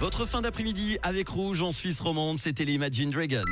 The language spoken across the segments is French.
Votre fin d'après-midi avec Rouge en Suisse romande, c'était les Imagine Dragons.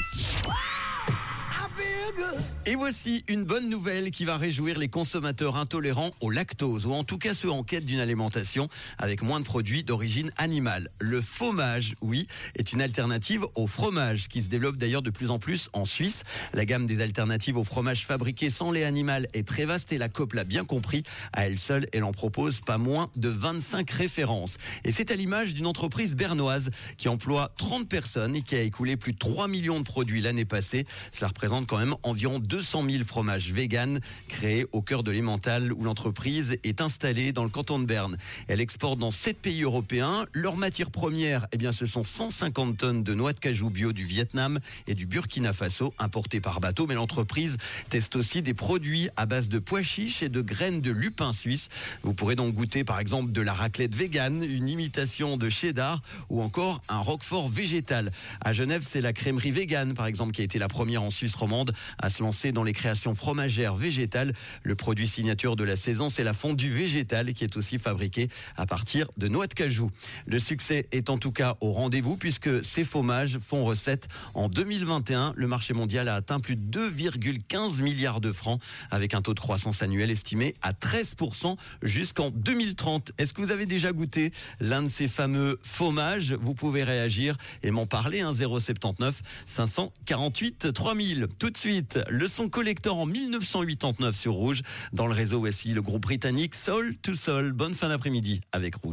Et voici une bonne nouvelle qui va réjouir les consommateurs intolérants au lactose, ou en tout cas ceux en quête d'une alimentation avec moins de produits d'origine animale. Le fromage, oui, est une alternative au fromage, qui se développe d'ailleurs de plus en plus en Suisse. La gamme des alternatives au fromage fabriqué sans lait animal est très vaste et la COP l'a bien compris. À elle seule, elle en propose pas moins de 25 références. Et c'est à l'image d'une entreprise bernoise qui emploie 30 personnes et qui a écoulé plus de 3 millions de produits l'année passée. Cela représente quand même environ 200 000 fromages véganes créés au cœur de l'Emmental où l'entreprise est installée dans le canton de Berne. Elle exporte dans 7 pays européens. Leur matière première, eh bien, ce sont 150 tonnes de noix de cajou bio du Vietnam et du Burkina Faso importées par bateau. Mais l'entreprise teste aussi des produits à base de pois chiches et de graines de lupin suisse. Vous pourrez donc goûter par exemple de la raclette végane, une imitation de cheddar ou encore un roquefort végétal. À Genève, c'est la crèmerie végane par exemple qui a été la première en Suisse romande à se lancer dans les créations fromagères végétales. Le produit signature de la saison, c'est la fondue végétale qui est aussi fabriquée à partir de noix de cajou. Le succès est en tout cas au rendez-vous puisque ces fromages font recette. En 2021, le marché mondial a atteint plus de 2,15 milliards de francs avec un taux de croissance annuel estimé à 13% jusqu'en 2030. Est-ce que vous avez déjà goûté l'un de ces fameux fromages? Vous pouvez réagir et m'en parler, hein, 079 548 3000. Tout de suite, le son collector en 1989 sur Rouge. Dans le réseau, voici le groupe britannique Soul to Soul. Bonne fin d'après-midi avec Rouge.